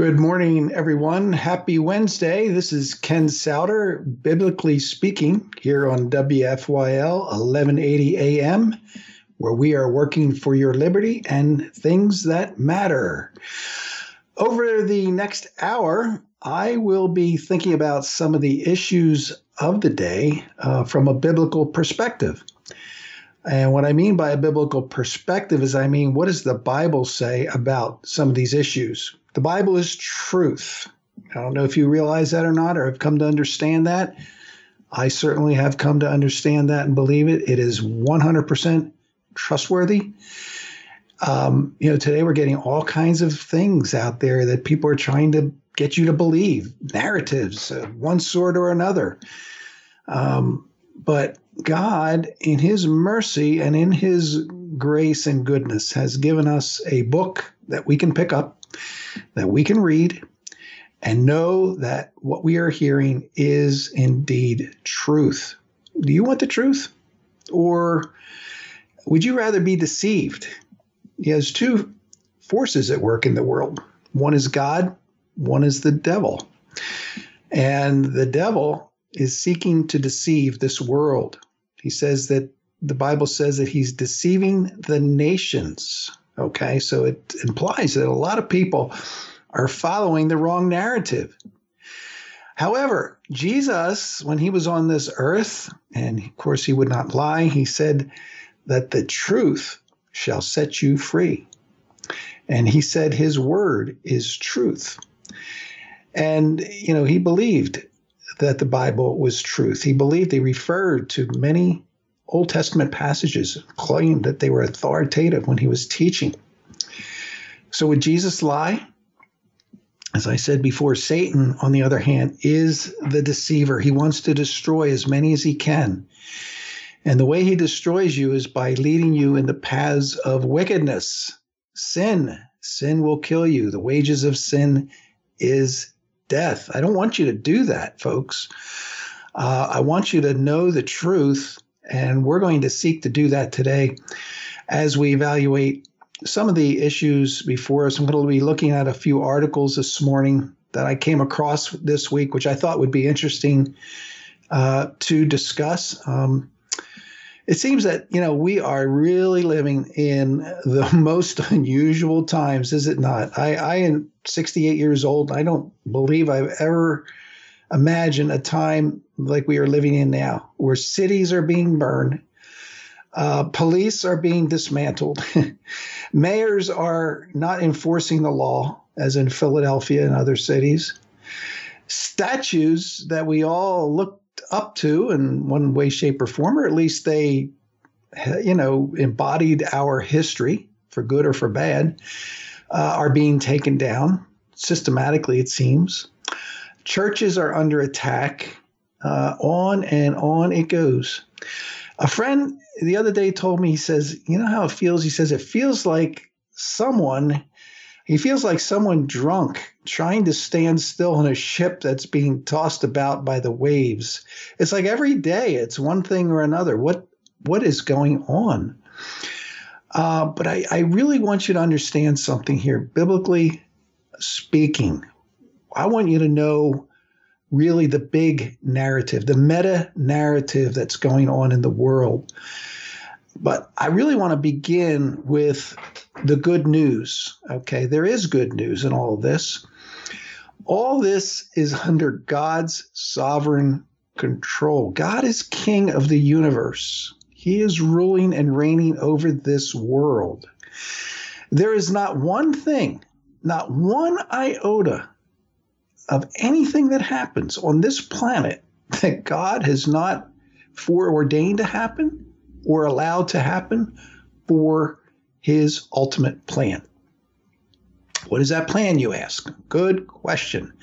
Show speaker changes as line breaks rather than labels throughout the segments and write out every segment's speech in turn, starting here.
Good morning, everyone. Happy Wednesday. This is Ken Souter, biblically speaking, here on WFYL 1180 AM, where we are working for your liberty and things that matter. Over the next hour, I will be thinking about some of the issues of the day uh, from a biblical perspective. And what I mean by a biblical perspective is I mean, what does the Bible say about some of these issues? The Bible is truth. I don't know if you realize that or not, or have come to understand that. I certainly have come to understand that and believe it. It is 100% trustworthy. Um, you know, today we're getting all kinds of things out there that people are trying to get you to believe, narratives, uh, one sort or another. Um, but God, in His mercy and in His grace and goodness, has given us a book that we can pick up, that we can read, and know that what we are hearing is indeed truth. Do you want the truth? Or would you rather be deceived? There's two forces at work in the world one is God, one is the devil. And the devil is seeking to deceive this world. He says that the Bible says that he's deceiving the nations. Okay, so it implies that a lot of people are following the wrong narrative. However, Jesus, when he was on this earth, and of course he would not lie, he said that the truth shall set you free. And he said his word is truth. And, you know, he believed that the Bible was truth. He believed they referred to many Old Testament passages, claimed that they were authoritative when he was teaching. So would Jesus lie? As I said before, Satan, on the other hand, is the deceiver. He wants to destroy as many as he can. And the way he destroys you is by leading you in the paths of wickedness. Sin. Sin will kill you. The wages of sin is death. I don't want you to do that, folks. Uh, I want you to know the truth, and we're going to seek to do that today as we evaluate some of the issues before us. I'm going to be looking at a few articles this morning that I came across this week, which I thought would be interesting uh, to discuss. Um, it seems that you know we are really living in the most unusual times, is it not? I, I am 68 years old. I don't believe I've ever imagined a time like we are living in now, where cities are being burned, uh, police are being dismantled, mayors are not enforcing the law, as in Philadelphia and other cities. Statues that we all looked up to in one way, shape, or form, or at least they, you know, embodied our history for good or for bad, uh, are being taken down systematically, it seems. Churches are under attack. Uh, on and on it goes. A friend the other day told me, he says, You know how it feels? He says, It feels like someone he feels like someone drunk trying to stand still on a ship that's being tossed about by the waves. It's like every day it's one thing or another. What what is going on? Uh, but I, I really want you to understand something here, biblically speaking. I want you to know really the big narrative, the meta narrative that's going on in the world. But I really want to begin with the good news. Okay, there is good news in all of this. All this is under God's sovereign control. God is king of the universe, He is ruling and reigning over this world. There is not one thing, not one iota of anything that happens on this planet that God has not foreordained to happen or allowed to happen for his ultimate plan. What is that plan, you ask? Good question.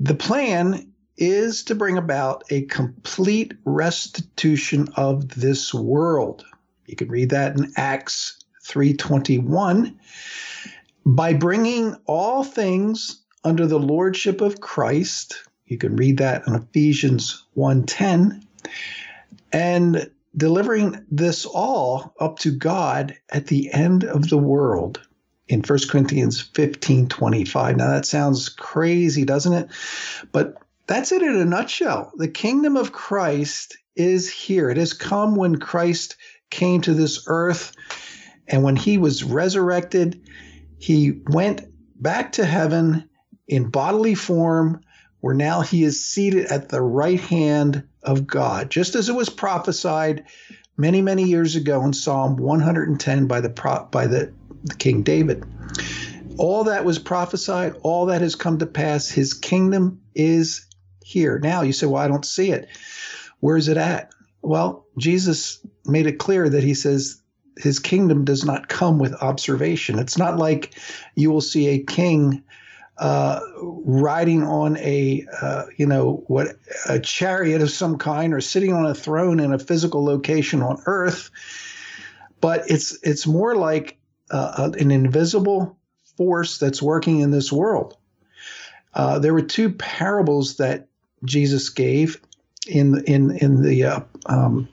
The plan is to bring about a complete restitution of this world. You can read that in Acts 3:21 by bringing all things under the lordship of Christ. You can read that in Ephesians 1:10 and delivering this all up to God at the end of the world. in 1 Corinthians 15 25. Now, that sounds crazy, doesn't it? But that's it in a nutshell. The kingdom of Christ is here. It has come when Christ came to this earth. And when he was resurrected, he went back to heaven in bodily form, where now he is seated at the right hand of God, just as it was prophesied many, many years ago in Psalm 110 by the by the, the King David. All that was prophesied, all that has come to pass. His kingdom is here. Now you say, Well, I don't see it. Where is it at? Well, Jesus made it clear that he says his kingdom does not come with observation. It's not like you will see a king uh, riding on a uh, you know what a chariot of some kind or sitting on a throne in a physical location on earth. But it's it's more like uh, an invisible force that's working in this world. Uh, there were two parables that Jesus gave in in in the uh, um,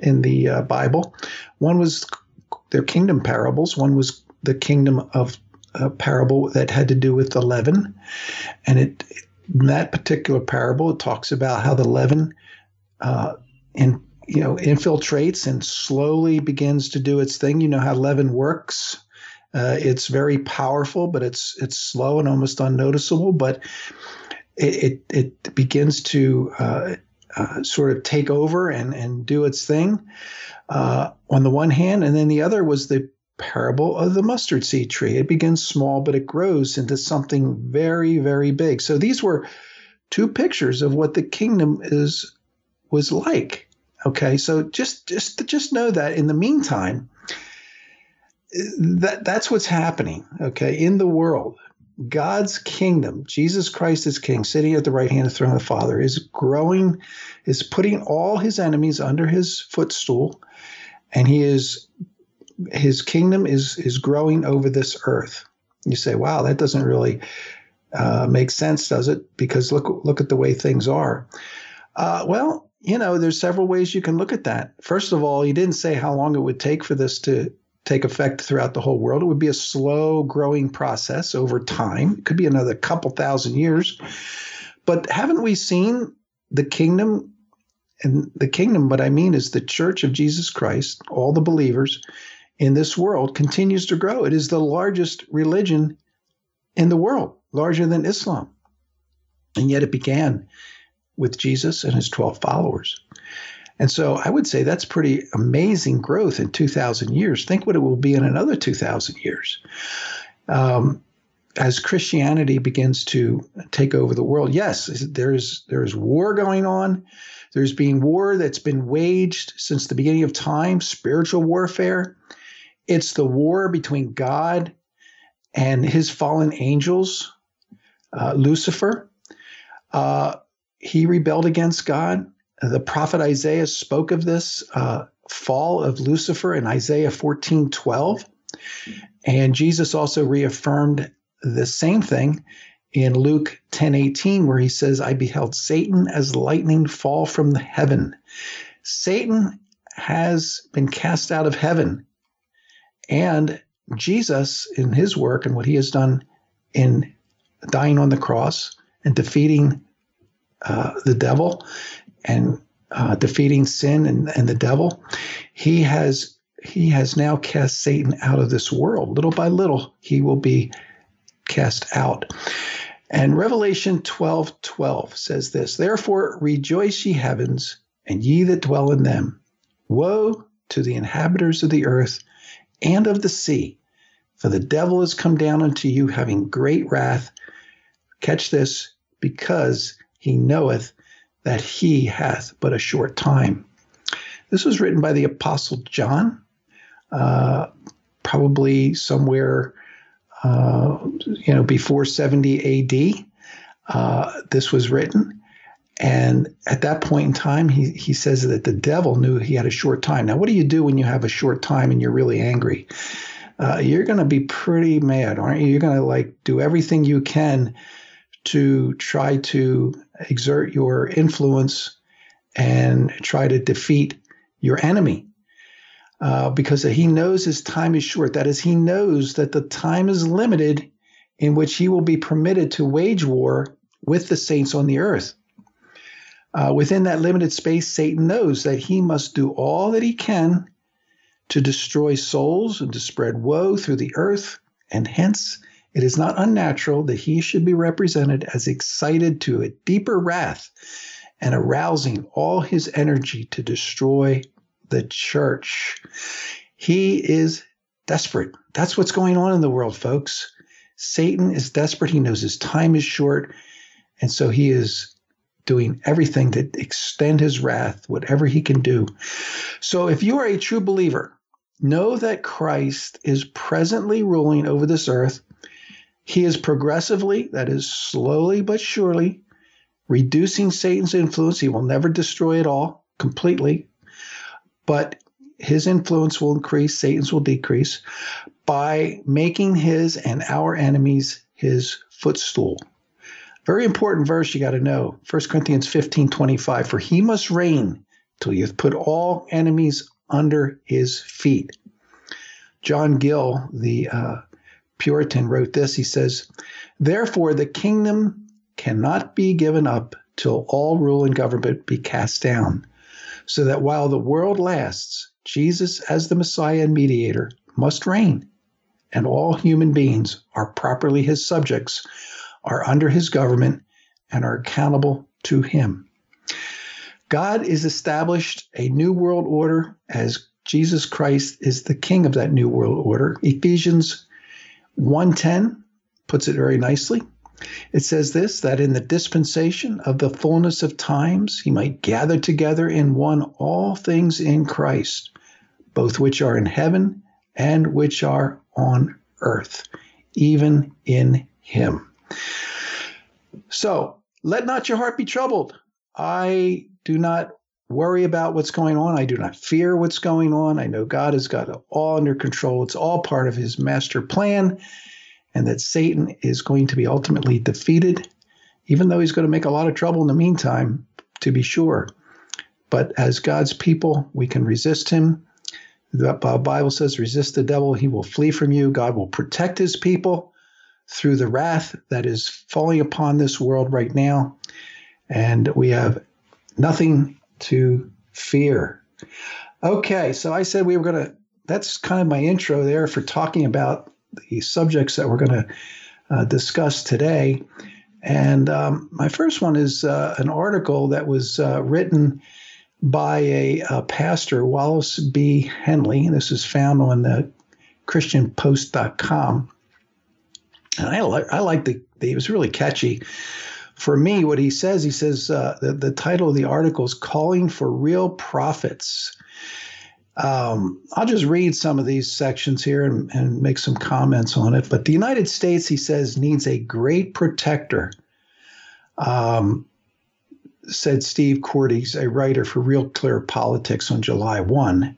in the uh, Bible. One was their kingdom parables. One was the kingdom of a parable that had to do with the leaven. And it, in that particular parable, it talks about how the leaven uh, in, you know, infiltrates and slowly begins to do its thing. You know how leaven works. Uh, it's very powerful, but it's it's slow and almost unnoticeable. But it it, it begins to uh, uh, sort of take over and and do its thing uh, on the one hand, and then the other was the parable of the mustard seed tree. It begins small, but it grows into something very, very big. So these were two pictures of what the kingdom is was like. Okay, so just just just know that in the meantime, that that's what's happening. Okay, in the world, God's kingdom, Jesus Christ is King, sitting at the right hand of the throne of the Father, is growing, is putting all his enemies under his footstool, and he is his kingdom is is growing over this earth. You say, "Wow, that doesn't really uh, make sense, does it?" Because look look at the way things are. Uh, well, you know, there's several ways you can look at that. First of all, he didn't say how long it would take for this to take effect throughout the whole world. It would be a slow growing process over time. It could be another couple thousand years. But haven't we seen the kingdom and the kingdom, what I mean is the church of Jesus Christ, all the believers, in this world continues to grow. It is the largest religion in the world, larger than Islam. And yet it began with Jesus and his 12 followers. And so I would say that's pretty amazing growth in 2,000 years. Think what it will be in another 2,000 years. Um, as Christianity begins to take over the world, yes, there's there's war going on. There's been war that's been waged since the beginning of time, spiritual warfare. It's the war between God and his fallen angels, uh, Lucifer. Uh, he rebelled against God. The prophet Isaiah spoke of this uh, fall of Lucifer in Isaiah 14 12. And Jesus also reaffirmed the same thing in Luke 10 18, where he says, I beheld Satan as lightning fall from the heaven. Satan has been cast out of heaven. And Jesus, in his work and what he has done in dying on the cross and defeating uh, the devil and uh, defeating sin and, and the devil, he has he has now cast Satan out of this world. Little by little, he will be cast out. And Revelation 12 12 says this Therefore rejoice, ye heavens, and ye that dwell in them. Woe to the inhabitants of the earth and of the sea. For the devil is come down unto you having great wrath. Catch this, because he knoweth that he hath but a short time. This was written by the Apostle John, uh, probably somewhere, uh, you know, before 70 AD. Uh, this was written. And at that point in time, he, he says that the devil knew he had a short time. Now, what do you do when you have a short time and you're really angry? Uh, you're going to be pretty mad, aren't you? You're going to like do everything you can to try to exert your influence and try to defeat your enemy. uh, because he knows his time is short. That is, he knows that the time is limited in which he will be permitted to wage war with the saints on the earth. Uh, within that limited space, Satan knows that he must do all that he can to destroy souls and to spread woe through the earth, and hence it is not unnatural that he should be represented as excited to a deeper wrath and arousing all his energy to destroy the church. He is desperate. That's what's going on in the world, folks. Satan is desperate. He knows his time is short. And so he is doing everything to extend his wrath, whatever he can do. So if you are a true believer, know that Christ is presently ruling over this earth. He is progressively, that is, slowly but surely, reducing Satan's influence. He will never destroy it all completely, but his influence will increase, Satan's will decrease by making his and our enemies his footstool. Very important verse you got to know. 1 Corinthians 15 25. For he must reign till he hath put all enemies under his feet. John Gill, the uh, Puritan, wrote this. He says, Therefore, the kingdom cannot be given up till all rule and government be cast down, so that while the world lasts, Jesus, as the Messiah and mediator, must reign, and all human beings are properly his subjects are under his government and are accountable to him. God is established a new world order as Jesus Christ is the king of that new world order. Ephesians 1:10 puts it very nicely. It says this that in the dispensation of the fullness of times he might gather together in one all things in Christ, both which are in heaven and which are on earth, even in him. So let not your heart be troubled. I do not worry about what's going on. I do not fear what's going on. I know God has got it all under control. It's all part of his master plan, and that Satan is going to be ultimately defeated, even though he's going to make a lot of trouble in the meantime, to be sure. But as God's people, we can resist him. The Bible says, resist the devil, he will flee from you. God will protect his people through the wrath that is falling upon this world right now. And we have nothing to fear. Okay, so I said we were going to, that's kind of my intro there for talking about the subjects that we're going to uh, discuss today. And um, my first one is uh, an article that was uh, written by a, a, pastor, Wallace B. Henley. This is found on the ChristianPost.com. And I like I like the, it was really catchy. For me, what he says, he says uh, the, the title of the article is "Calling for Real Prophets." Um, I'll just read some of these sections here and, and make some comments on it. But the United States, he says, needs a great protector. Um, said Steve Cortes, a writer for Real Clear Politics on July 1.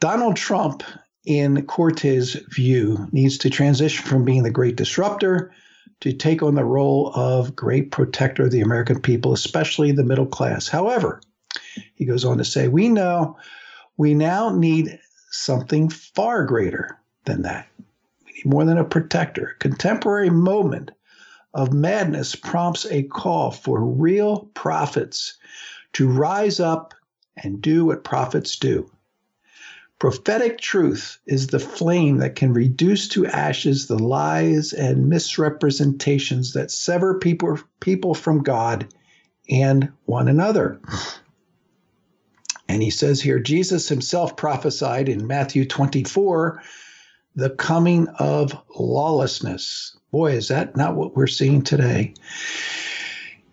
Donald Trump in Cortes's view, needs to transition from being the great disruptor to take on the role of great protector of the American people, especially the middle class. However, he goes on to say, we know we now need something far greater than that. We need more than a protector. A contemporary moment of madness prompts a call for real prophets to rise up and do what prophets do Prophetic truth is the flame that can reduce to ashes the lies and misrepresentations that sever people, people from God and one another. And he says here Jesus himself prophesied in Matthew 24 the coming of lawlessness. Boy, is that not what we're seeing today?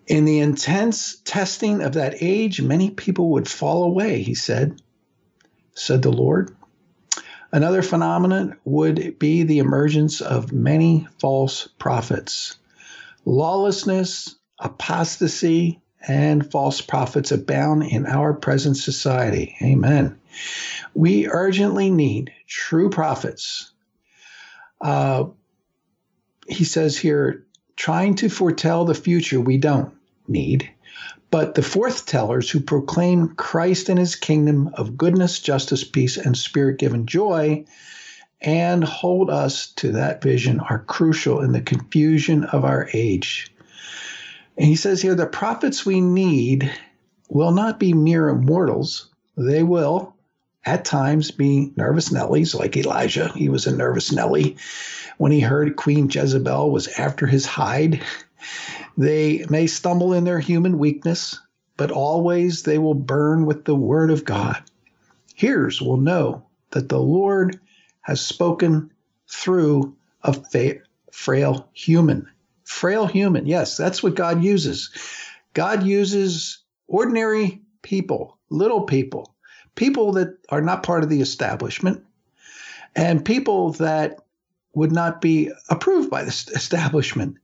In the intense testing of that age, many people would fall away, he said said the Lord. Another phenomenon would be the emergence of many false prophets. Lawlessness, apostasy, and false prophets abound in our present society. Amen. We urgently need true prophets. Uh, he says here, trying to foretell the future, we don't need. But the forth tellers who proclaim Christ and his kingdom of goodness, justice, peace, and spirit given joy and hold us to that vision are crucial in the confusion of our age. And he says here the prophets we need will not be mere mortals. They will, at times, be nervous Nellies like Elijah. He was a nervous Nelly when he heard Queen Jezebel was after his hide. They may stumble in their human weakness, but always they will burn with the word of God. Hearers will know that the Lord has spoken through a fa- frail human. Frail human. Yes, that's what God uses. God uses ordinary people, little people, people that are not part of the establishment, and people that would not be approved by the establishment.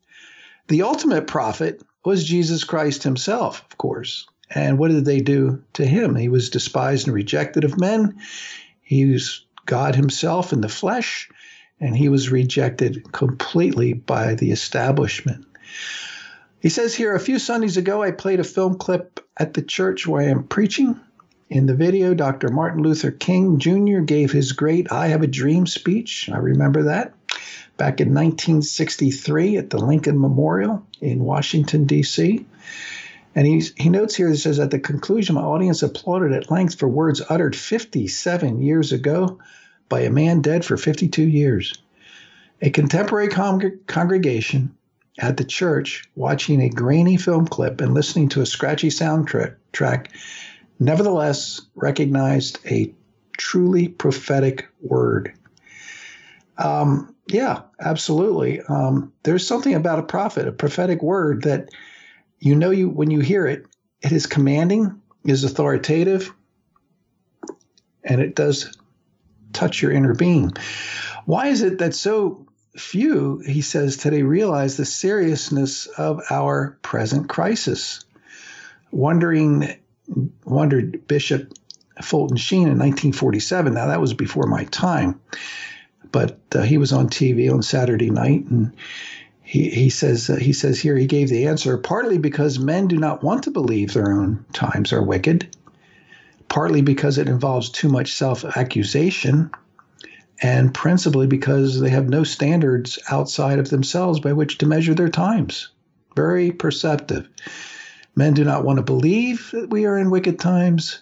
The ultimate prophet was Jesus Christ himself, of course. And what did they do to him? He was despised and rejected of men. He was God himself in the flesh, and he was rejected completely by the establishment. He says here, a few Sundays ago, I played a film clip at the church where I am preaching. In the video, Dr. Martin Luther King Jr. gave his great I Have a Dream speech. I remember that back in 1963 at the Lincoln Memorial in Washington, D.C. And he's, he notes here, he says, at the conclusion, my audience applauded at length for words uttered 57 years ago by a man dead for 52 years. A contemporary con- congregation at the church watching a grainy film clip and listening to a scratchy soundtrack, nevertheless recognized a truly prophetic word. Um, yeah, absolutely. Um, there's something about a prophet, a prophetic word that you know you when you hear it, it is commanding, is authoritative, and it does touch your inner being. Why is it that so few, he says today, realize the seriousness of our present crisis. Wondering, wondered Bishop Fulton Sheen in 1947. Now, that was before my time, but uh, he was on TV on Saturday night and he, he says uh, he says here he gave the answer partly because men do not want to believe their own times are wicked, partly because it involves too much self accusation, and principally because they have no standards outside of themselves by which to measure their times. Very perceptive. Men do not want to believe that we are in wicked times.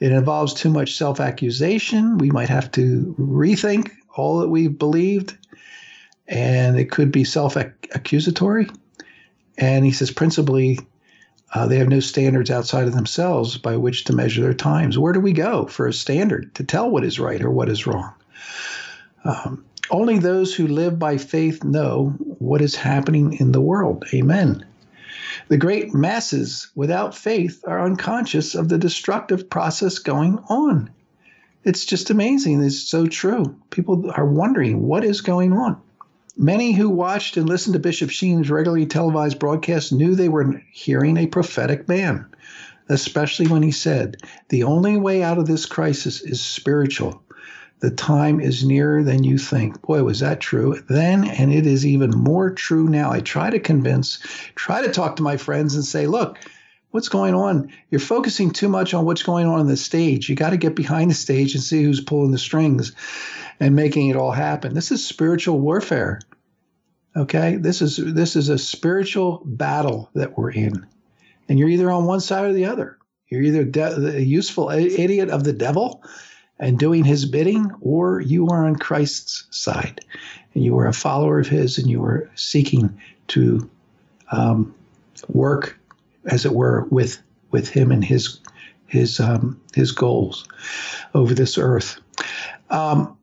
It involves too much self accusation. We might have to rethink all that we've believed, and it could be self accusatory. And he says, principally, uh, they have no standards outside of themselves by which to measure their times. Where do we go for a standard to tell what is right or what is wrong? Um, only those who live by faith know what is happening in the world. Amen. The great masses without faith are unconscious of the destructive process going on. It's just amazing. It's so true. People are wondering what is going on. Many who watched and listened to Bishop Sheen's regularly televised broadcast knew they were hearing a prophetic man, especially when he said, The only way out of this crisis is spiritual. The time is nearer than you think. Boy, was that true then, and it is even more true now. I try to convince, try to talk to my friends and say, look, what's going on? You're focusing too much on what's going on on the stage. You got to get behind the stage and see who's pulling the strings and making it all happen. This is spiritual warfare. Okay? This is this is a spiritual battle that we're in. And you're either on one side or the other. You're either de- the useful idiot of the devil and doing his bidding, or you are on Christ's side and you are a follower of his and you are seeking to um, work, as it were, with with him and his his um, his goals over this earth. Um,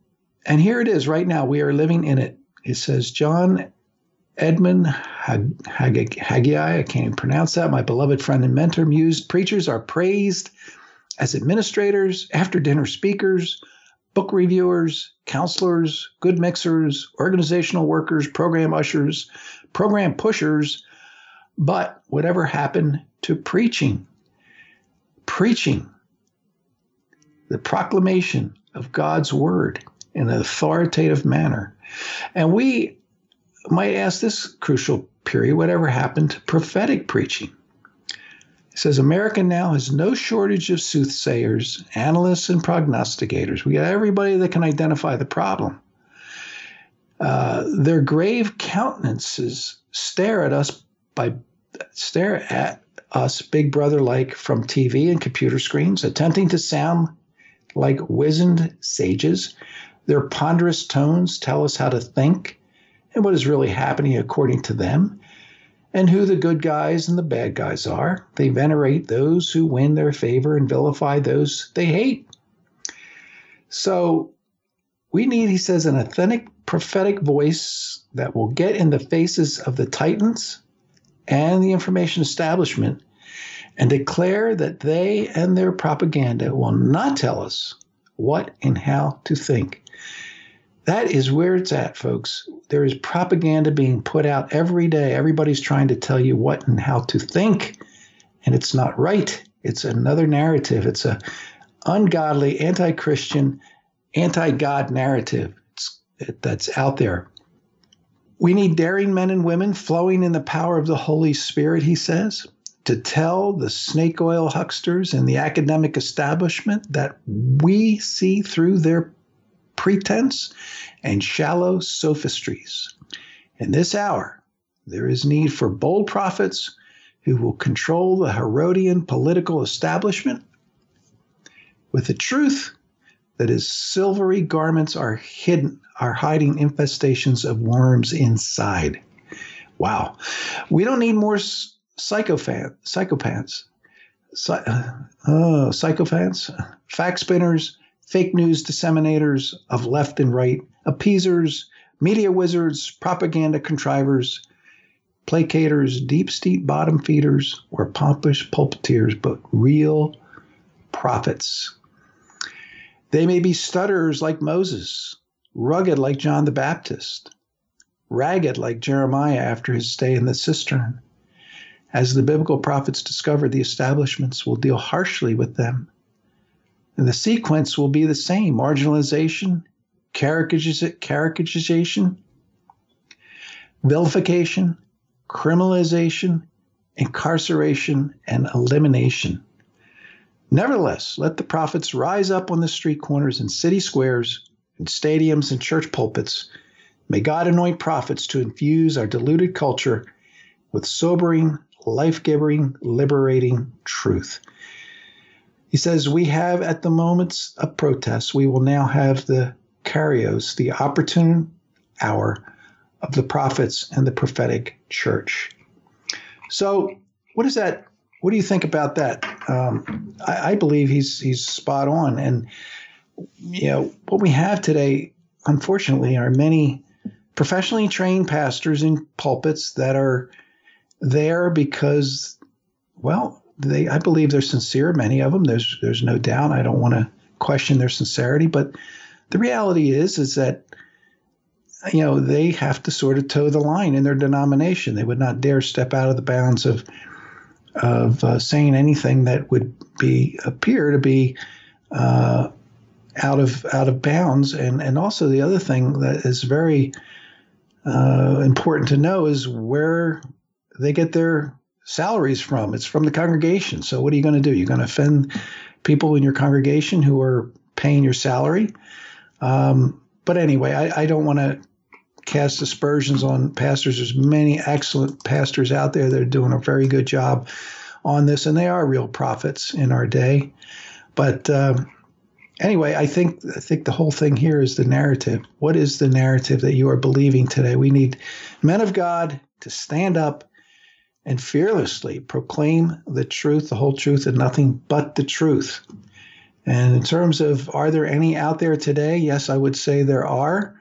and here it is right now. We are living in it. It says, John Edmund Haggai, I can't even pronounce that, my beloved friend and mentor, mused, preachers are praised as administrators, after dinner speakers, book reviewers, counselors, good mixers, organizational workers, program ushers, program pushers. But whatever happened to preaching? Preaching, the proclamation of God's word in an authoritative manner. And we might ask this crucial period whatever happened to prophetic preaching? Says America now has no shortage of soothsayers, analysts, and prognosticators. We got everybody that can identify the problem. Uh, their grave countenances stare at us by stare at us, Big Brother like, from TV and computer screens, attempting to sound like wizened sages. Their ponderous tones tell us how to think and what is really happening according to them, and who the good guys and the bad guys are. They venerate those who win their favor and vilify those they hate. So we need, he says, an authentic prophetic voice that will get in the faces of the titans and the information establishment and declare that they and their propaganda will not tell us what and how to think. That is where it's at, folks. There is propaganda being put out every day. Everybody's trying to tell you what and how to think, and it's not right. It's another narrative. It's a ungodly, anti-Christian, anti-God narrative that's out there. We need daring men and women flowing in the power of the Holy Spirit, he says, to tell the snake oil hucksters and the academic establishment that we see through their pretense and shallow sophistries. In this hour, there is need for bold prophets who will control the Herodian political establishment with the truth that his silvery garments are hidden, are hiding infestations of worms inside. Wow. We don't need more psychopath, psychopaths, Psy, uh, oh, psychopaths, fact spinners, fake news disseminators of left and right, appeasers, media wizards, propaganda contrivers, placaters, deep state bottom feeders, or pompous pulpiteers, but real prophets they may be stutterers like Moses, rugged like John the Baptist, ragged like Jeremiah after his stay in the cistern. As the biblical prophets discovered, the establishments will deal harshly with them. And the sequence will be the same marginalization, caricaturization, vilification, criminalization, incarceration, and elimination. Nevertheless, let the prophets rise up on the street corners and city squares, in stadiums and church pulpits. May God anoint prophets to infuse our deluded culture with sobering, life giving, liberating truth. He says, We have at the moments of protest, we will now have the kairos, the opportune hour of the prophets and the prophetic church. So, what is that what do you think about that? Um, I, I, believe he's he's spot on, and you know what we have today, unfortunately, are many professionally trained pastors in pulpits that are there because, well, they I believe they're sincere. Many of them, there's there's no doubt. I don't want to question their sincerity, but the reality is is that you know they have to sort of toe the line in their denomination. They would not dare step out of the bounds of of uh, saying anything that would be appear to be uh, out of out of bounds. And and also the other thing that is very uh, important to know is where they get their salaries from. It's from the congregation. So what are you going to do? You're going to offend people in your congregation who are paying your salary. Um, but anyway, I, I don't want to cast aspersions on pastors. There's many excellent pastors out there that are doing a very good job on this, and they are real prophets in our day. But um, anyway, I think I think the whole thing here is the narrative. What is the narrative that you are believing today? We need men of God to stand up and fearlessly proclaim the truth, the whole truth, and nothing but the truth. And in terms of are there any out there today? Yes, I would say there are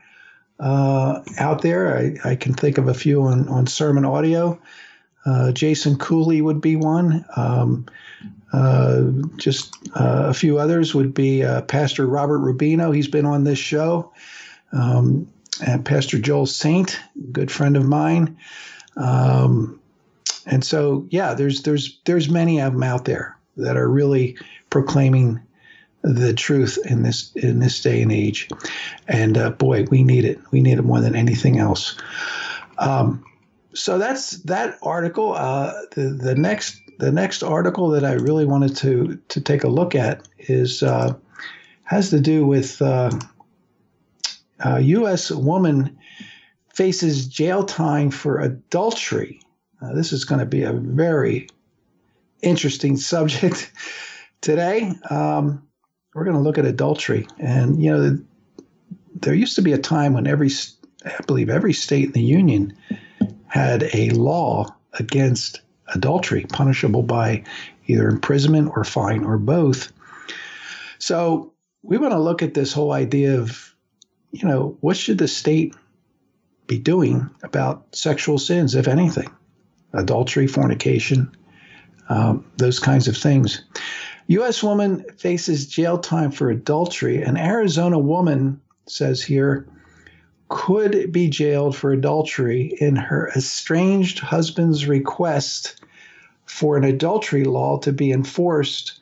uh, out there. I, I, can think of a few on, on sermon audio. Uh, Jason Cooley would be one. Um, uh, just uh, a few others would be uh, Pastor Robert Rubino. He's been on this show. Um, and Pastor Joel Saint, good friend of mine. Um, and so, yeah, there's there's there's many of them out there that are really proclaiming the truth in this in this day and age. And uh, boy, we need it. We need it more than anything else. Um, so that's that article. Uh, the the next the next article that I really wanted to to take a look at is uh, has to do with uh, a U.S. woman faces jail time for adultery. Uh, this is going to be a very interesting subject today. Um, we're going to look at adultery, and you know, there used to be a time when every, I believe, every state in the union had a law against adultery, punishable by either imprisonment or fine or both. So we want to look at this whole idea of, you know, what should the state be doing about sexual sins, if anything? Adultery, fornication, um, those kinds of things. U.S. woman faces jail time for adultery. An Arizona woman says here could be jailed for adultery in her estranged husband's request for an adultery law to be enforced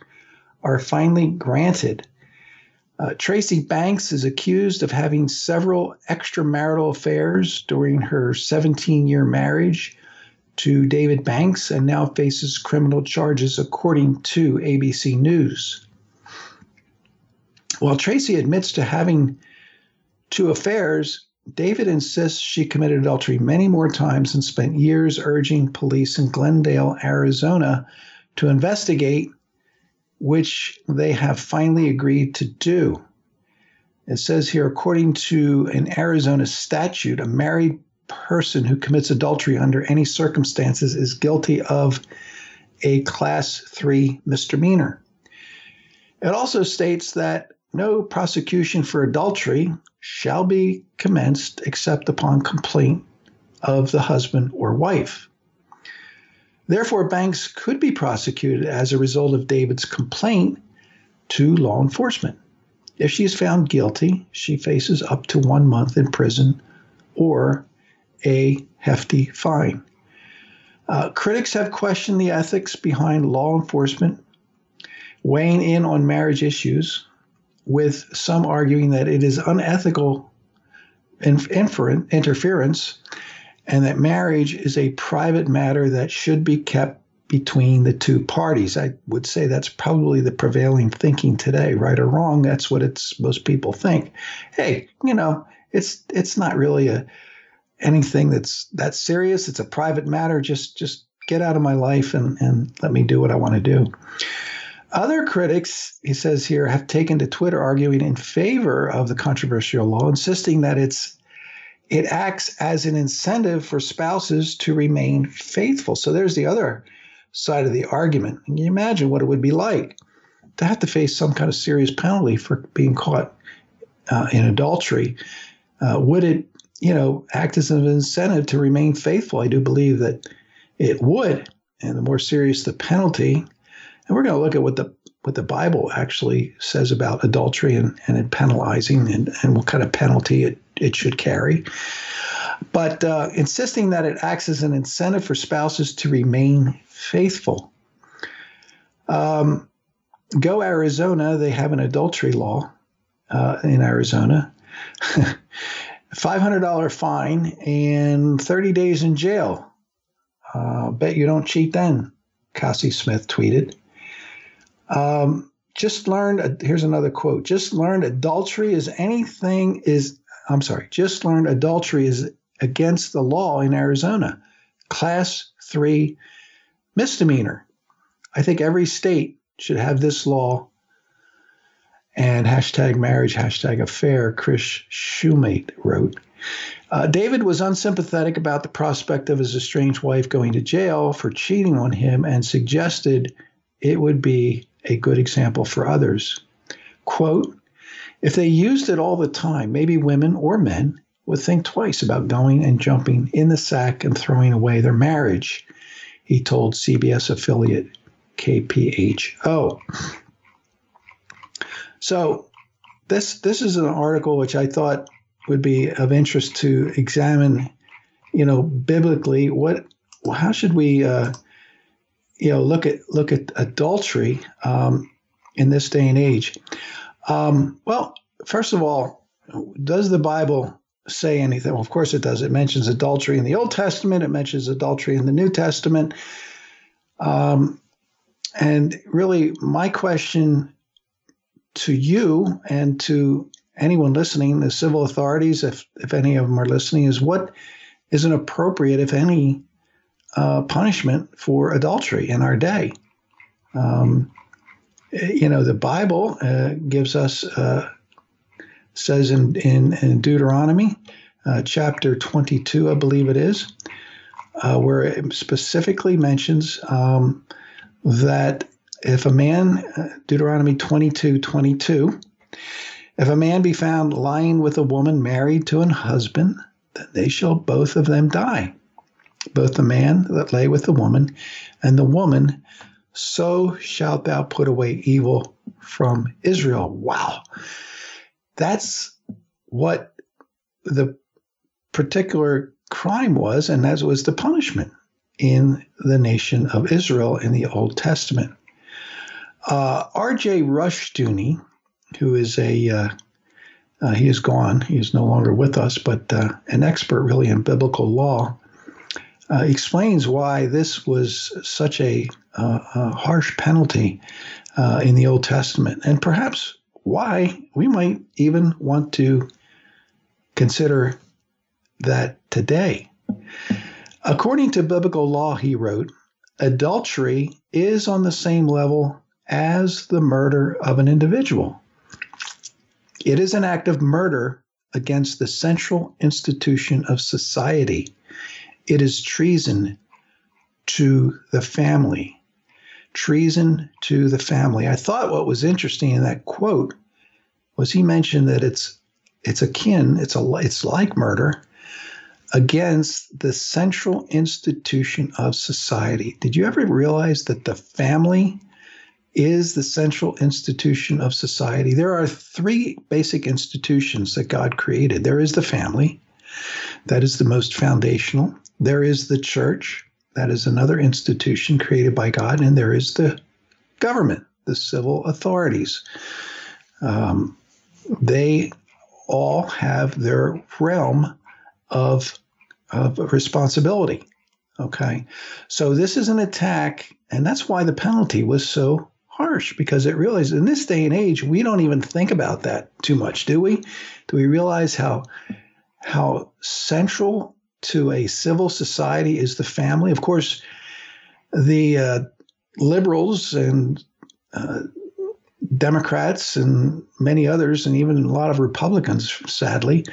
are finally granted. Uh, Tracy Banks is accused of having several extramarital affairs during her 17 year marriage to David Banks and now faces criminal charges, according to ABC News. While Tracy admits to having two affairs, David insists she committed adultery many more times and spent years urging police in Glendale, Arizona to investigate, which they have finally agreed to do. It says here, according to an Arizona statute, a married person who commits adultery under any circumstances is guilty of a class three misdemeanor. It also states that no prosecution for adultery shall be commenced except upon complaint of the husband or wife. Therefore, Banks could be prosecuted as a result of David's complaint to law enforcement. If she is found guilty, she faces up to one month in prison or a hefty fine. Uh, critics have questioned the ethics behind law enforcement weighing in on marriage issues with some arguing that it is unethical interference and that marriage is a private matter that should be kept between the two parties. I would say that's probably the prevailing thinking today, right or wrong. That's what it's most people think. Hey, you know, it's it's not really a anything that's that serious. It's a private matter. Just just get out of my life and and let me do what I want to do. Other critics, he says here, have taken to Twitter arguing in favor of the controversial law, insisting that it's it acts as an incentive for spouses to remain faithful. So there's the other side of the argument. Can you imagine what it would be like to have to face some kind of serious penalty for being caught uh, in adultery? Uh, would it, you know, act as an incentive to remain faithful? I do believe that it would. And the more serious the penalty, and we're going to look at what the what the Bible actually says about adultery and, and penalizing and, and what kind of penalty it, it should carry. But uh, insisting that it acts as an incentive for spouses to remain faithful. Um, go Arizona, they have an adultery law uh, in Arizona. $500 fine and 30 days in jail. Uh, bet you don't cheat then, Cassie Smith tweeted. Um, just learned, here's another quote just learned adultery is anything is, I'm sorry, just learned adultery is against the law in Arizona. Class three misdemeanor. I think every state should have this law. And hashtag marriage, hashtag affair, Chris Shumate wrote. Uh, David was unsympathetic about the prospect of his estranged wife going to jail for cheating on him and suggested it would be a good example for others. Quote, if they used it all the time, maybe women or men would think twice about going and jumping in the sack and throwing away their marriage, he told CBS affiliate KPHO. So this this is an article which I thought would be of interest to examine, you know, biblically what how should we uh, you know look at look at adultery um, in this day and age. Um, well, first of all, does the Bible say anything? Well, of course it does. It mentions adultery in the Old Testament. It mentions adultery in the New Testament. Um, and really, my question to you and to anyone listening, the civil authorities, if, if any of them are listening, is what is an appropriate, if any, uh, punishment for adultery in our day? Um, you know, the Bible uh, gives us, uh, says in, in, in Deuteronomy uh, chapter 22, I believe it is, uh, where it specifically mentions um, that if a man, uh, Deuteronomy 22 22, if a man be found lying with a woman married to an husband, then they shall both of them die. Both the man that lay with the woman and the woman, so shalt thou put away evil from Israel. Wow. That's what the particular crime was, and that was the punishment in the nation of Israel in the Old Testament. Uh, R.J. Rushdoony, who is a uh, uh, he is gone. He is no longer with us, but uh, an expert really in biblical law, uh, explains why this was such a, uh, a harsh penalty in the Old Testament, and perhaps why we might even want to consider that today. According to biblical law, he wrote, adultery is on the same level as the murder of an individual. It is an act of murder against the central institution of society. It is treason to the family. Treason to the family. I thought what was interesting in that quote was he mentioned that it's it's akin, it's a it's like murder, against the central institution of society. Did you ever realize that the family is the central institution of society? There are three basic institutions that God created there is the family, that is the most foundational, there is the church, that is another institution created by God, and there is the government, the civil authorities. Um, they all have their realm of of responsibility. Okay. So this is an attack, and that's why the penalty was so harsh because it realized in this day and age, we don't even think about that too much, do we? Do we realize how how central to a civil society is the family? Of course, the uh, liberals and uh, Democrats and many others, and even a lot of Republicans, sadly,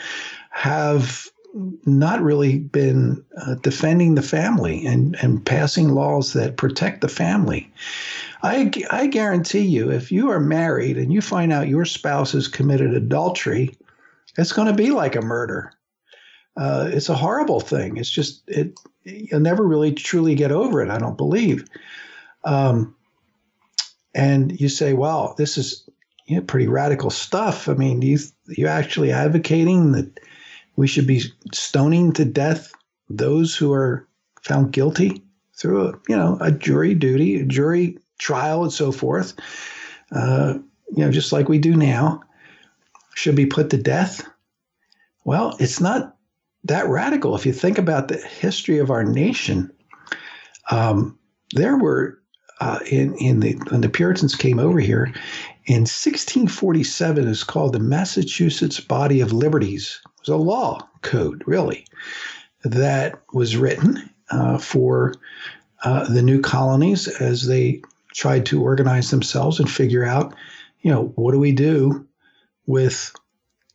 have not really been uh, defending the family and, and passing laws that protect the family. I, I guarantee you, if you are married and you find out your spouse has committed adultery, it's going to be like a murder. Uh, it's a horrible thing. It's just it. You'll never really truly get over it. I don't believe. Um, and you say, "Well, this is you know, pretty radical stuff." I mean, you you actually advocating that we should be stoning to death those who are found guilty through a you know a jury duty, a jury trial, and so forth. Uh, you know, just like we do now, should be put to death. Well, it's not that radical. If you think about the history of our nation, um, there were uh, in in the when the Puritans came over here in 1647 is called the Massachusetts Body of Liberties was a law code, really, that was written uh, for uh, the new colonies as they tried to organize themselves and figure out, you know, what do we do with,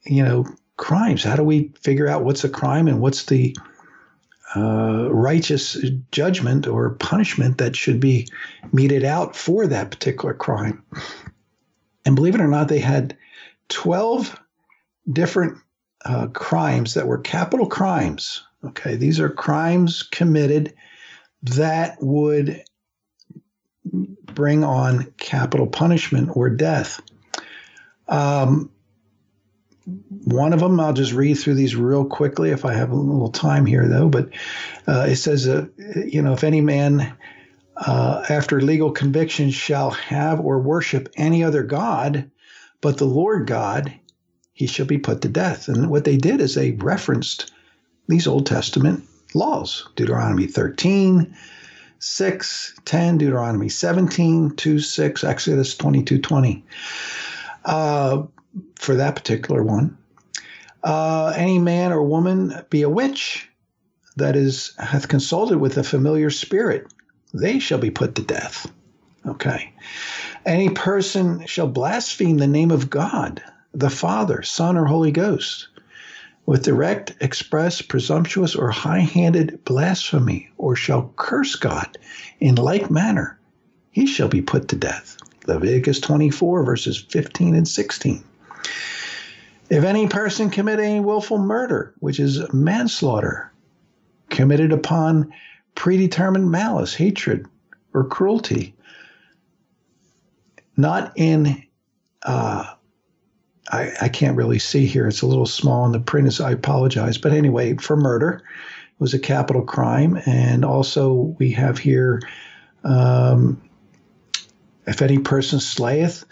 you know, crimes? How do we figure out what's a crime and what's the uh, righteous judgment or punishment that should be meted out for that particular crime? And believe it or not, they had 12 different uh, crimes that were capital crimes. Okay, these are crimes committed that would bring on capital punishment or death. Um, one of them, I'll just read through these real quickly if I have a little time here, though. But uh, it says, uh, you know, if any man uh, after legal conviction shall have or worship any other God but the Lord God, he shall be put to death. And what they did is they referenced these Old Testament laws Deuteronomy 13, 6, 10, Deuteronomy 17, 2, 6, Exodus 22, 20. Uh, for that particular one. Uh, any man or woman be a witch that is hath consulted with a familiar spirit, they shall be put to death. Okay. Any person shall blaspheme the name of God, the Father, Son, or Holy Ghost, with direct, express, presumptuous, or high handed blasphemy, or shall curse God in like manner, he shall be put to death. Leviticus 24, verses 15 and 16. If any person commit any willful murder, which is manslaughter, committed upon predetermined malice, hatred, or cruelty, not in, uh, I, I can't really see here. It's a little small in the print. Is I apologize, but anyway, for murder it was a capital crime, and also we have here, um, if any person slayeth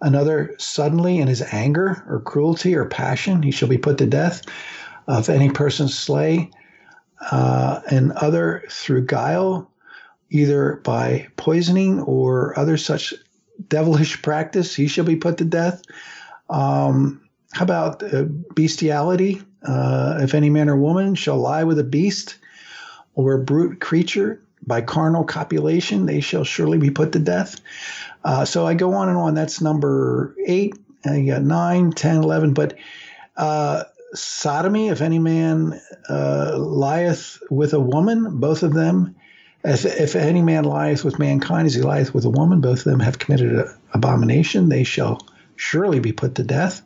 another suddenly in his anger or cruelty or passion, he shall be put to death. Uh, if any person slay uh, and other through guile, either by poisoning or other such devilish practice, he shall be put to death. Um, how about uh, bestiality? Uh, if any man or woman shall lie with a beast or a brute creature by carnal copulation, they shall surely be put to death. Uh, so I go on and on. That's number eight. And you got nine, 10, 11. But uh, sodomy, if any man uh, lieth with a woman, both of them, if, if any man lieth with mankind as he lieth with a woman, both of them have committed an abomination. They shall surely be put to death.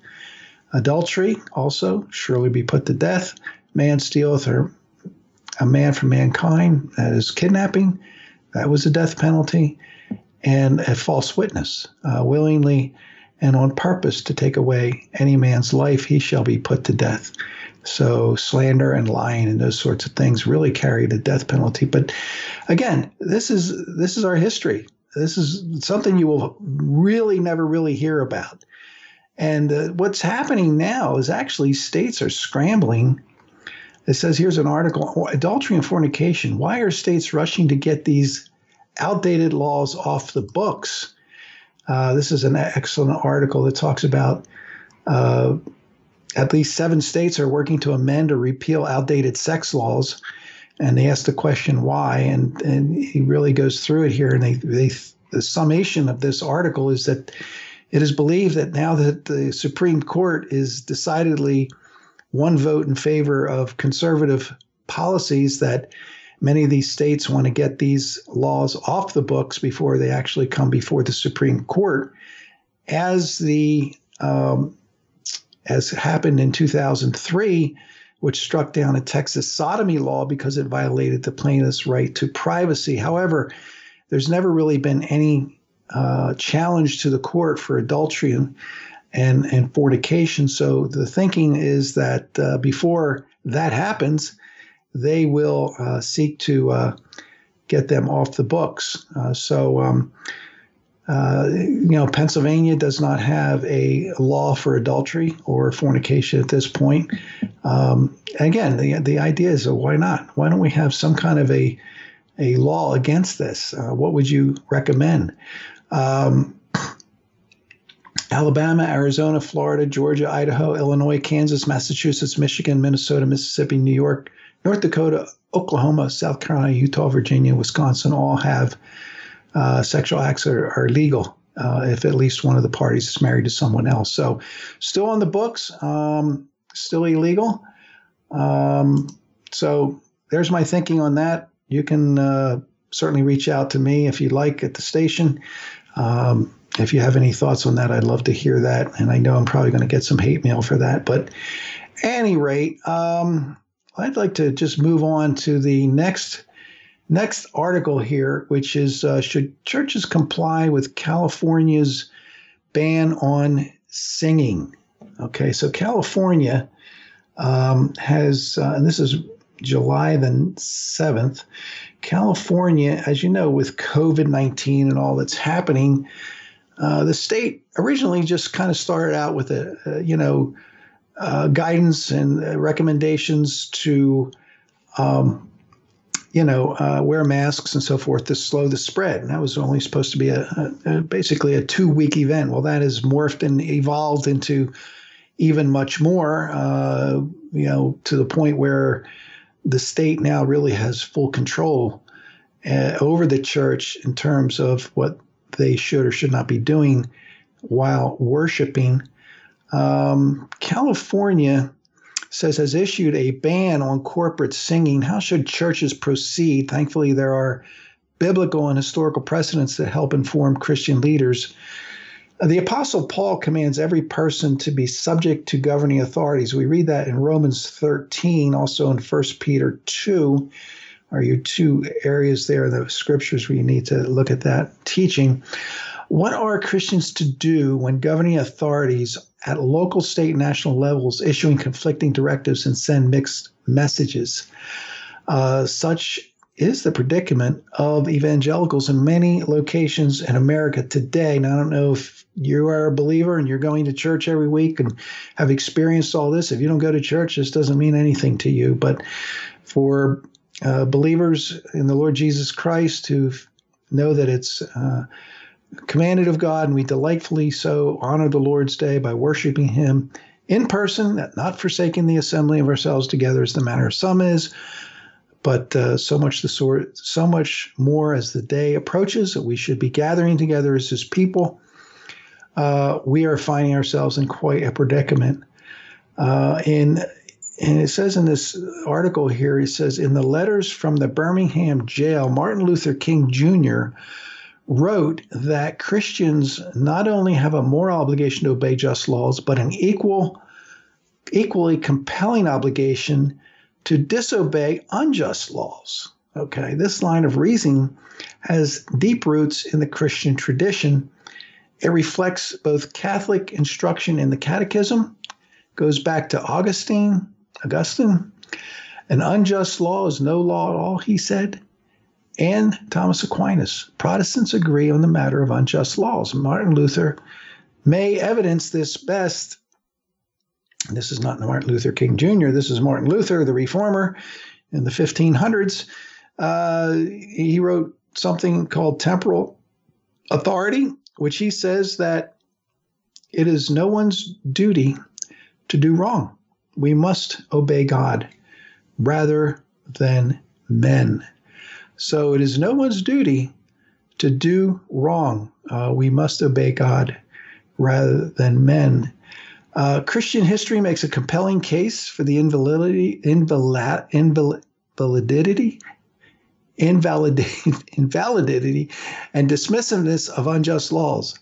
Adultery also surely be put to death. Man stealeth or a man from mankind, that is kidnapping, that was a death penalty and a false witness, uh, willingly and on purpose to take away any man's life, he shall be put to death. So slander and lying and those sorts of things really carry the death penalty. But again, this is this is our history. This is something you will really never really hear about. And uh, what's happening now is actually states are scrambling. It says here's an article: adultery and fornication. Why are states rushing to get these outdated laws off the books. Uh, this is an excellent article that talks about uh, at least seven states are working to amend or repeal outdated sex laws. And they ask the question why, and, and he really goes through it here. And they, they the summation of this article is that it is believed that now that the Supreme Court is decidedly one vote in favor of conservative policies, that many of these states want to get these laws off the books before they actually come before the Supreme Court. As the um, as happened in 2003, which struck down a Texas sodomy law because it violated the plaintiff's right to privacy. However, there's never really been any uh, challenge to the court for adultery and, and, fornication. So the thinking is that uh, before that happens, they will uh, seek to uh, get them off the books. Uh, so, um, uh, you know, Pennsylvania does not have a law for adultery or fornication at this point. Um, again, the the idea is, uh, why not? Why don't we have some kind of a a law against this? Uh, what would you recommend? Um, Alabama, Arizona, Florida, Georgia, Idaho, Illinois, Kansas, Massachusetts, Michigan, Minnesota, Mississippi, New York, North Dakota, Oklahoma, South Carolina, Utah, Virginia, Wisconsin all have uh, sexual acts are, are legal uh, if at least one of the parties is married to someone else. So, still on the books, um, still illegal. Um, so, there's my thinking on that. You can uh, certainly reach out to me if you'd like at the station. Um, if you have any thoughts on that, I'd love to hear that. And I know I'm probably going to get some hate mail for that. But, any rate, um, I'd like to just move on to the next next article here, which is uh, should churches comply with California's ban on singing? Okay, so California um, has, uh, and this is July the 7th. California, as you know, with COVID 19 and all that's happening, uh, the state originally just kind of started out with a, a you know, uh, guidance and recommendations to um, you know, uh, wear masks and so forth to slow the spread. And that was only supposed to be a, a, a basically a two week event. Well, that has morphed and evolved into even much more, uh, you know, to the point where the state now really has full control uh, over the church in terms of what they should or should not be doing while worshiping. Um, California says has issued a ban on corporate singing. How should churches proceed? Thankfully, there are biblical and historical precedents that help inform Christian leaders. Uh, the Apostle Paul commands every person to be subject to governing authorities. We read that in Romans 13, also in 1 Peter 2 are your two areas there the scriptures where you need to look at that teaching. What are Christians to do when governing authorities at local, state, and national levels issuing conflicting directives and send mixed messages? Uh, such is the predicament of evangelicals in many locations in America today. Now, I don't know if you are a believer and you're going to church every week and have experienced all this. If you don't go to church, this doesn't mean anything to you. But for uh, believers in the Lord Jesus Christ who know that it's uh, commanded of God, and we delightfully so honor the Lord's Day by worshiping Him in person, not forsaking the assembly of ourselves together as the manner of some is, but uh, so much the sort, so much more as the day approaches that we should be gathering together as His people. Uh, we are finding ourselves in quite a predicament. Uh, in and it says in this article here, it says in the letters from the Birmingham jail, Martin Luther King Jr. wrote that Christians not only have a moral obligation to obey just laws, but an equal, equally compelling obligation to disobey unjust laws. Okay, this line of reasoning has deep roots in the Christian tradition. It reflects both Catholic instruction in the Catechism, goes back to Augustine, Augustine. An unjust law is no law at all, he said. And Thomas Aquinas. Protestants agree on the matter of unjust laws. Martin Luther may evidence this best. This is not Martin Luther King Jr., this is Martin Luther, the reformer in the 1500s. Uh, he wrote something called Temporal Authority, which he says that it is no one's duty to do wrong we must obey God rather than men. So it is no one's duty to do wrong. Uh, we must obey God rather than men. Uh, Christian history makes a compelling case for the invalidity, invalid, invalidity, invalidity, invalidity, and dismissiveness of unjust laws.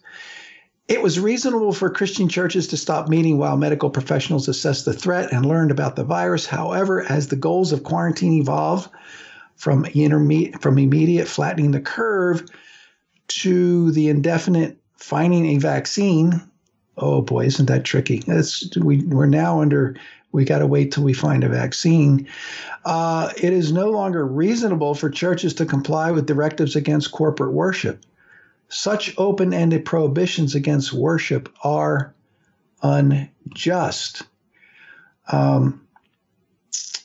It was reasonable for Christian churches to stop meeting while medical professionals assessed the threat and learned about the virus. However, as the goals of quarantine evolved from, interme- from immediate flattening the curve to the indefinite finding a vaccine, oh boy, isn't that tricky? We, we're now under, we got to wait till we find a vaccine. Uh, it is no longer reasonable for churches to comply with directives against corporate worship. Such open ended prohibitions against worship are unjust. Um,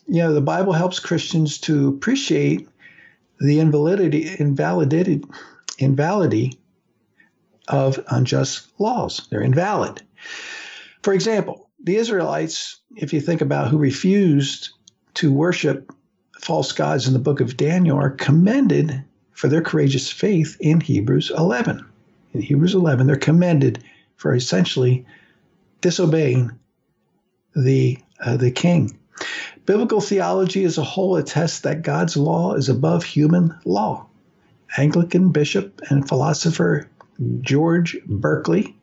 you know, the Bible helps Christians to appreciate the invalidity, invalidity, invalidity of unjust laws. They're invalid. For example, the Israelites, if you think about who refused to worship false gods in the book of Daniel, are commended for their courageous faith in Hebrews 11. In Hebrews 11, they're commended for essentially disobeying the, uh, the king. Biblical theology as a whole attests that God's law is above human law. Anglican bishop and philosopher George Berkeley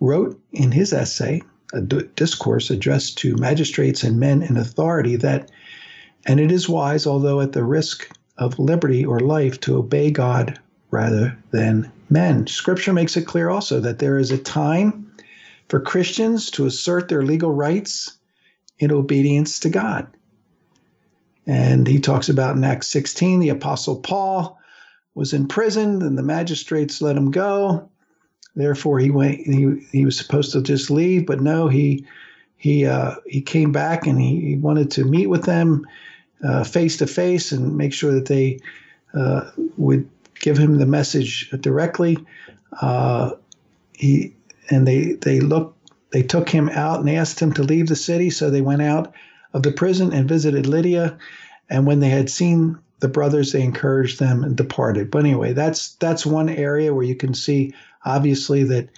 wrote in his essay, a discourse addressed to magistrates and men in authority, that, and it is wise, although at the risk of liberty or life to obey God rather than men. Scripture makes it clear also that there is a time for Christians to assert their legal rights in obedience to God. And he talks about in Acts 16, the Apostle Paul was in prison, and the magistrates let him go. Therefore, he went. He, he was supposed to just leave, but no, he he uh, he came back and he, he wanted to meet with them face to face and make sure that they uh, would give him the message directly. Uh, he and they they looked they took him out and asked him to leave the city. So they went out of the prison and visited Lydia. And when they had seen the brothers, they encouraged them and departed. But anyway, that's that's one area where you can see obviously that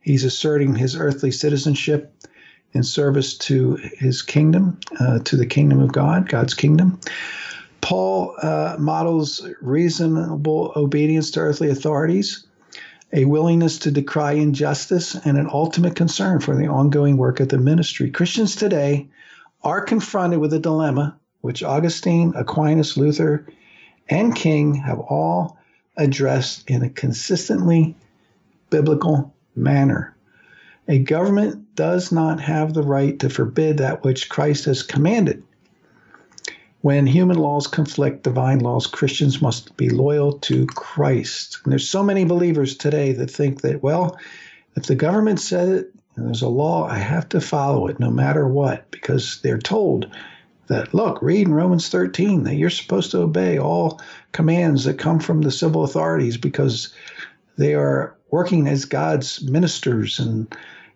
he's asserting his earthly citizenship in service to his kingdom, uh, to the kingdom of God, God's kingdom. Paul uh, models reasonable obedience to earthly authorities, a willingness to decry injustice, and an ultimate concern for the ongoing work of the ministry. Christians today are confronted with a dilemma which Augustine, Aquinas, Luther, and King have all addressed in a consistently biblical manner. A government does not have the right to forbid that which Christ has commanded. When human laws conflict divine laws, Christians must be loyal to Christ. And there's so many believers today that think that, well, if the government said it and there's a law, I have to follow it no matter what, because they're told that, look, read in Romans 13 that you're supposed to obey all commands that come from the civil authorities because they are working as God's ministers and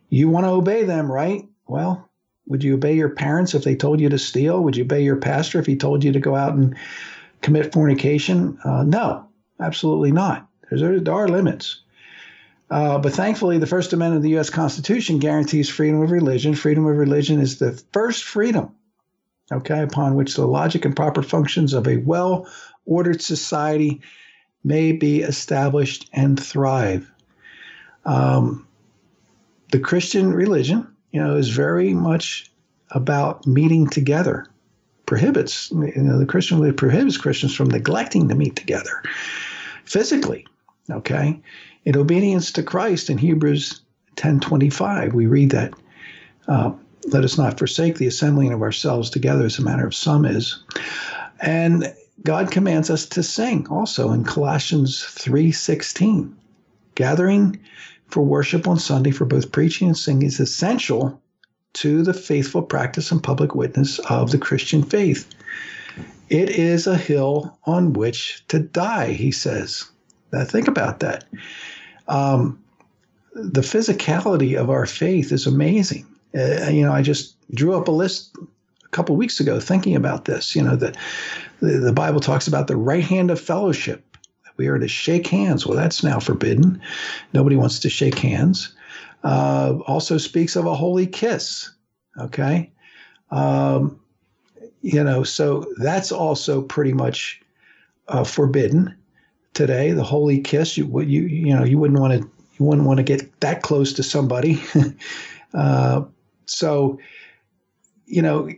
you want to obey them, right? Well, would you obey your parents if they told you to steal? Would you obey your pastor if he told you to go out and commit fornication? Uh, no, absolutely not. There's, there are limits. Uh, but thankfully, the First Amendment of the U.S. Constitution guarantees freedom of religion. Freedom of religion is the first freedom, okay, upon which the logic and proper functions of a well ordered society may be established and thrive. Um, the Christian religion you know, is very much about meeting together. Prohibits, you know, the Christian really prohibits Christians from neglecting to meet together physically. Okay, in obedience to Christ in Hebrews 10:25, we read that. Uh, let us not forsake the assembling of ourselves together as a matter of some is. And God commands us to sing also in Colossians 3:16. Gathering for worship on Sunday for both preaching and singing is essential to the faithful practice and public witness of the Christian faith. It is a hill on which to die, he says. Now, think about that. Um, the physicality of our faith is amazing. Uh, you know, I just drew up a list a couple weeks ago thinking about this. You know, that the, the Bible talks about the right hand of fellowship we are to shake hands. Well, that's now forbidden. Nobody wants to shake hands. Uh, also speaks of a holy kiss. Okay. Um, you know, so that's also pretty much uh, forbidden today. The holy kiss. You you you know you wouldn't want to you wouldn't want to get that close to somebody. uh, so you know,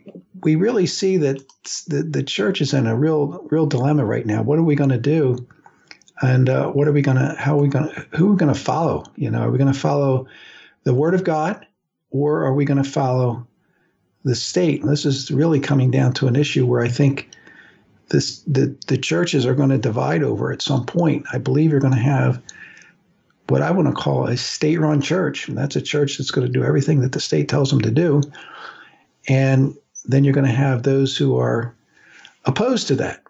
we really see that the, the church is in a real, real dilemma right now. What are we going to do? And uh, what are we gonna how are we gonna who are we gonna follow? You know are we gonna follow the word of god or are we gonna follow the state? And this is really coming down to an issue where i think this the, the churches are going to divide over at some point. I believe you're going to have what i want to call a state-run church. And that's a church that's going to do everything that the state tells them to do. And then you're going to have those who are opposed to that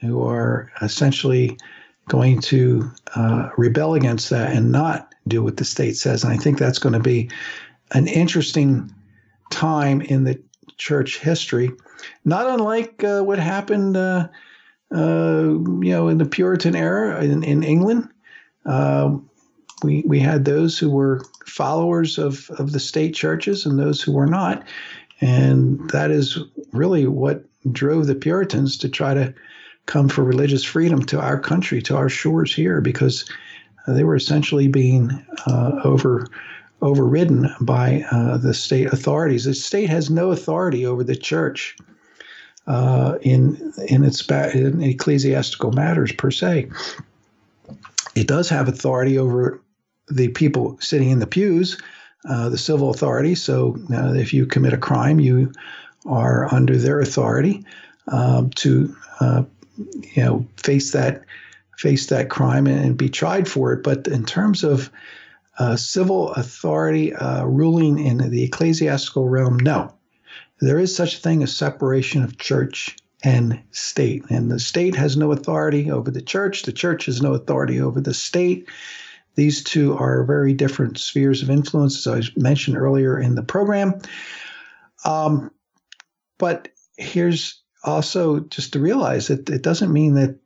who are essentially going to uh, rebel against that and not do what the state says. And I think that's going to be an interesting time in the church history, not unlike uh, what happened, uh, uh you know, in the Puritan era in, in England. Um, we, we had those who were followers of, of the state churches and those who were not. And that is really what drove the Puritans to try to come for religious freedom to our country, to our shores here, because they were essentially being uh, over overridden by uh, the state authorities. The state has no authority over the church uh, in in its in ecclesiastical matters per se. It does have authority over the people sitting in the pews, uh, the civil authority. So uh, if you commit a crime, you are under their authority um, to uh, you know face that face that crime and, and be tried for it. But in terms of uh, civil authority uh, ruling in the ecclesiastical realm, no. There is such a thing as separation of church and state. And the state has no authority over the church, the church has no authority over the state. These two are very different spheres of influence, as I mentioned earlier in the program. Um, but here's also just to realize that it doesn't mean that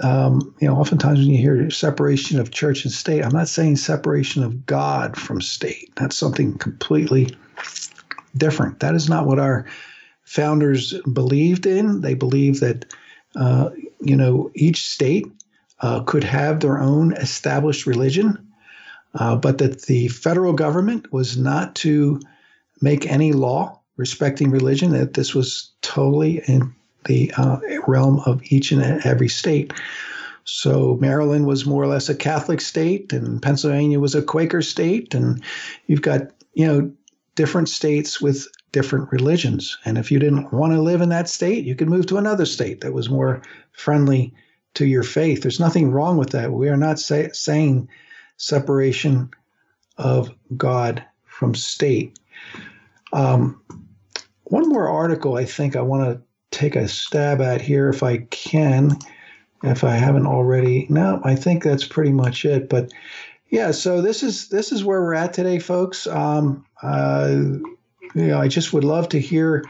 um, you know, oftentimes when you hear separation of church and state, I'm not saying separation of God from state. That's something completely different. That is not what our founders believed in. They believed that, uh, you know, each state uh, could have their own established religion, uh, but that the federal government was not to make any law respecting religion, that this was totally in the uh, realm of each and every state. So Maryland was more or less a Catholic state, and Pennsylvania was a Quaker state, and you've got you know different states with different religions. And if you didn't want to live in that state, you could move to another state that was more friendly to your faith. There's nothing wrong with that. We are not say, saying separation of God from state. Um, one more article I think I want to take a stab at here if I can, if I haven't already. No, I think that's pretty much it. But yeah, so this is this is where we're at today, folks. Um, uh, you know, I just would love to hear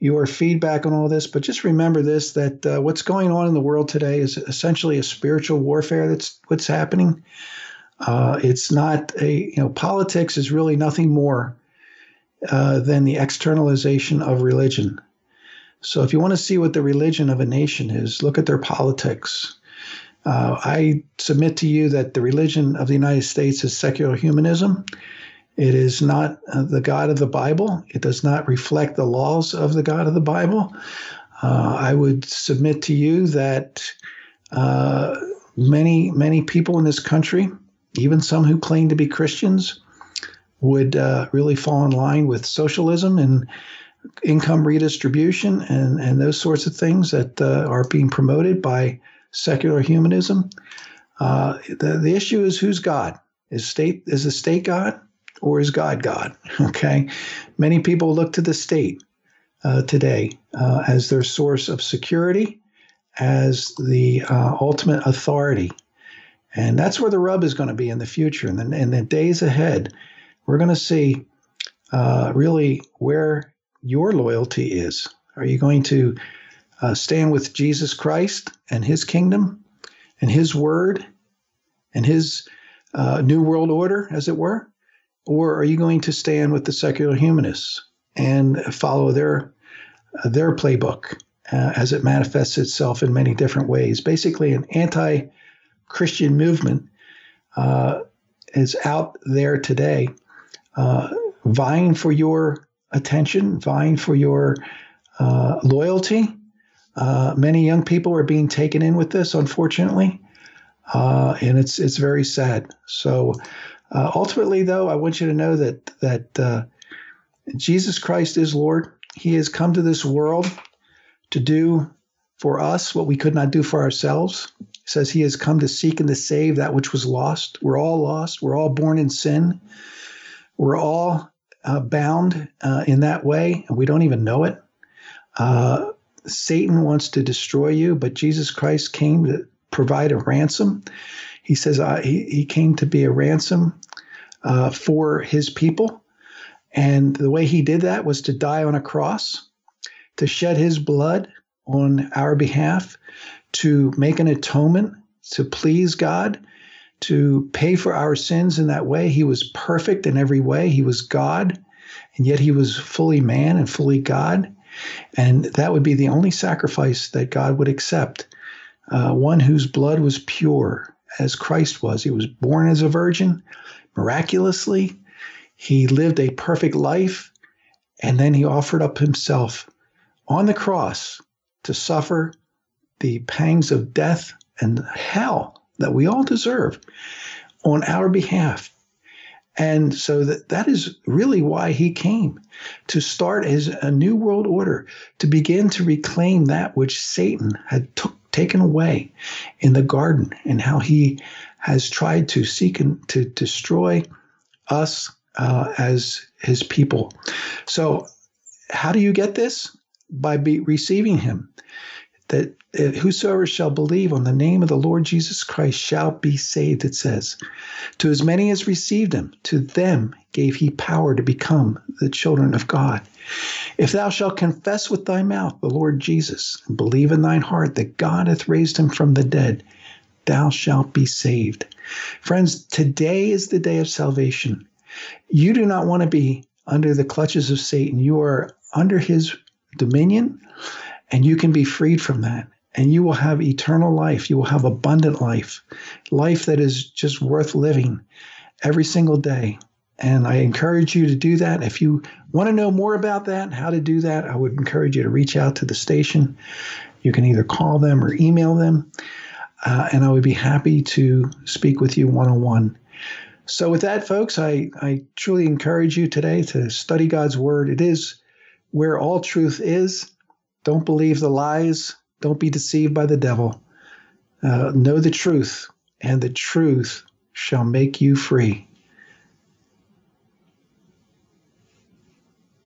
your feedback on all this. But just remember this: that uh, what's going on in the world today is essentially a spiritual warfare. That's what's happening. Uh, it's not a you know politics is really nothing more uh, than the externalization of religion. So if you want to see what the religion of a nation is, look at their politics. Uh, I submit to you that the religion of the United States is secular humanism. It is not uh, the God of the Bible. It does not reflect the laws of the God of the Bible. Uh, I would submit to you that uh, many, many people in this country, even some who claim to be Christians, would uh, really fall in line with socialism and income redistribution and, and those sorts of things that uh, are being promoted by secular humanism. Uh, the, the issue is who's God? Is state is the state God or is God God? Okay, many people look to the state uh, today uh, as their source of security, as the uh, ultimate authority, and that's where the rub is going to be in the future. And in, in the days ahead, we're going to see uh, really where your loyalty is. Are you going to uh, stand with Jesus Christ and his kingdom and his word and his uh, new world order, as it were? Or are you going to stand with the secular humanists and follow their, uh, their playbook uh, as it manifests itself in many different ways? Basically, an anti Christian movement uh, is out there today uh, vying for your attention, vying for your uh, loyalty. Uh, many young people are being taken in with this, unfortunately, uh, and it's it's very sad. So, uh, ultimately, though, I want you to know that that uh, Jesus Christ is Lord. He has come to this world to do for us what we could not do for ourselves. Says he has come to seek and to save that which was lost. We're all lost. We're all born in sin. We're all uh, bound uh, in that way, and we don't even know it. Uh, Satan wants to destroy you, but Jesus Christ came to provide a ransom. He says he, he came to be a ransom uh, for his people. And the way he did that was to die on a cross, to shed his blood on our behalf, to make an atonement, to please God, to pay for our sins in that way. He was perfect in every way. He was God, and yet he was fully man and fully God. And that would be the only sacrifice that God would accept. Uh, one whose blood was pure, as Christ was. He was born as a virgin, miraculously. He lived a perfect life, and then he offered up himself on the cross to suffer the pangs of death and hell that we all deserve on our behalf. And so that, that is really why he came to start as a new world order, to begin to reclaim that which Satan had took, taken away in the garden and how he has tried to seek and to destroy us uh, as his people. So, how do you get this? by be, receiving him. That whosoever shall believe on the name of the Lord Jesus Christ shall be saved, it says. To as many as received him, to them gave he power to become the children of God. If thou shalt confess with thy mouth the Lord Jesus, and believe in thine heart that God hath raised him from the dead, thou shalt be saved. Friends, today is the day of salvation. You do not want to be under the clutches of Satan. You are under his dominion, and you can be freed from that and you will have eternal life. You will have abundant life, life that is just worth living every single day. And I encourage you to do that. If you want to know more about that, how to do that, I would encourage you to reach out to the station. You can either call them or email them, uh, and I would be happy to speak with you one on one. So, with that, folks, I, I truly encourage you today to study God's Word. It is where all truth is. Don't believe the lies don't be deceived by the devil. Uh, know the truth, and the truth shall make you free.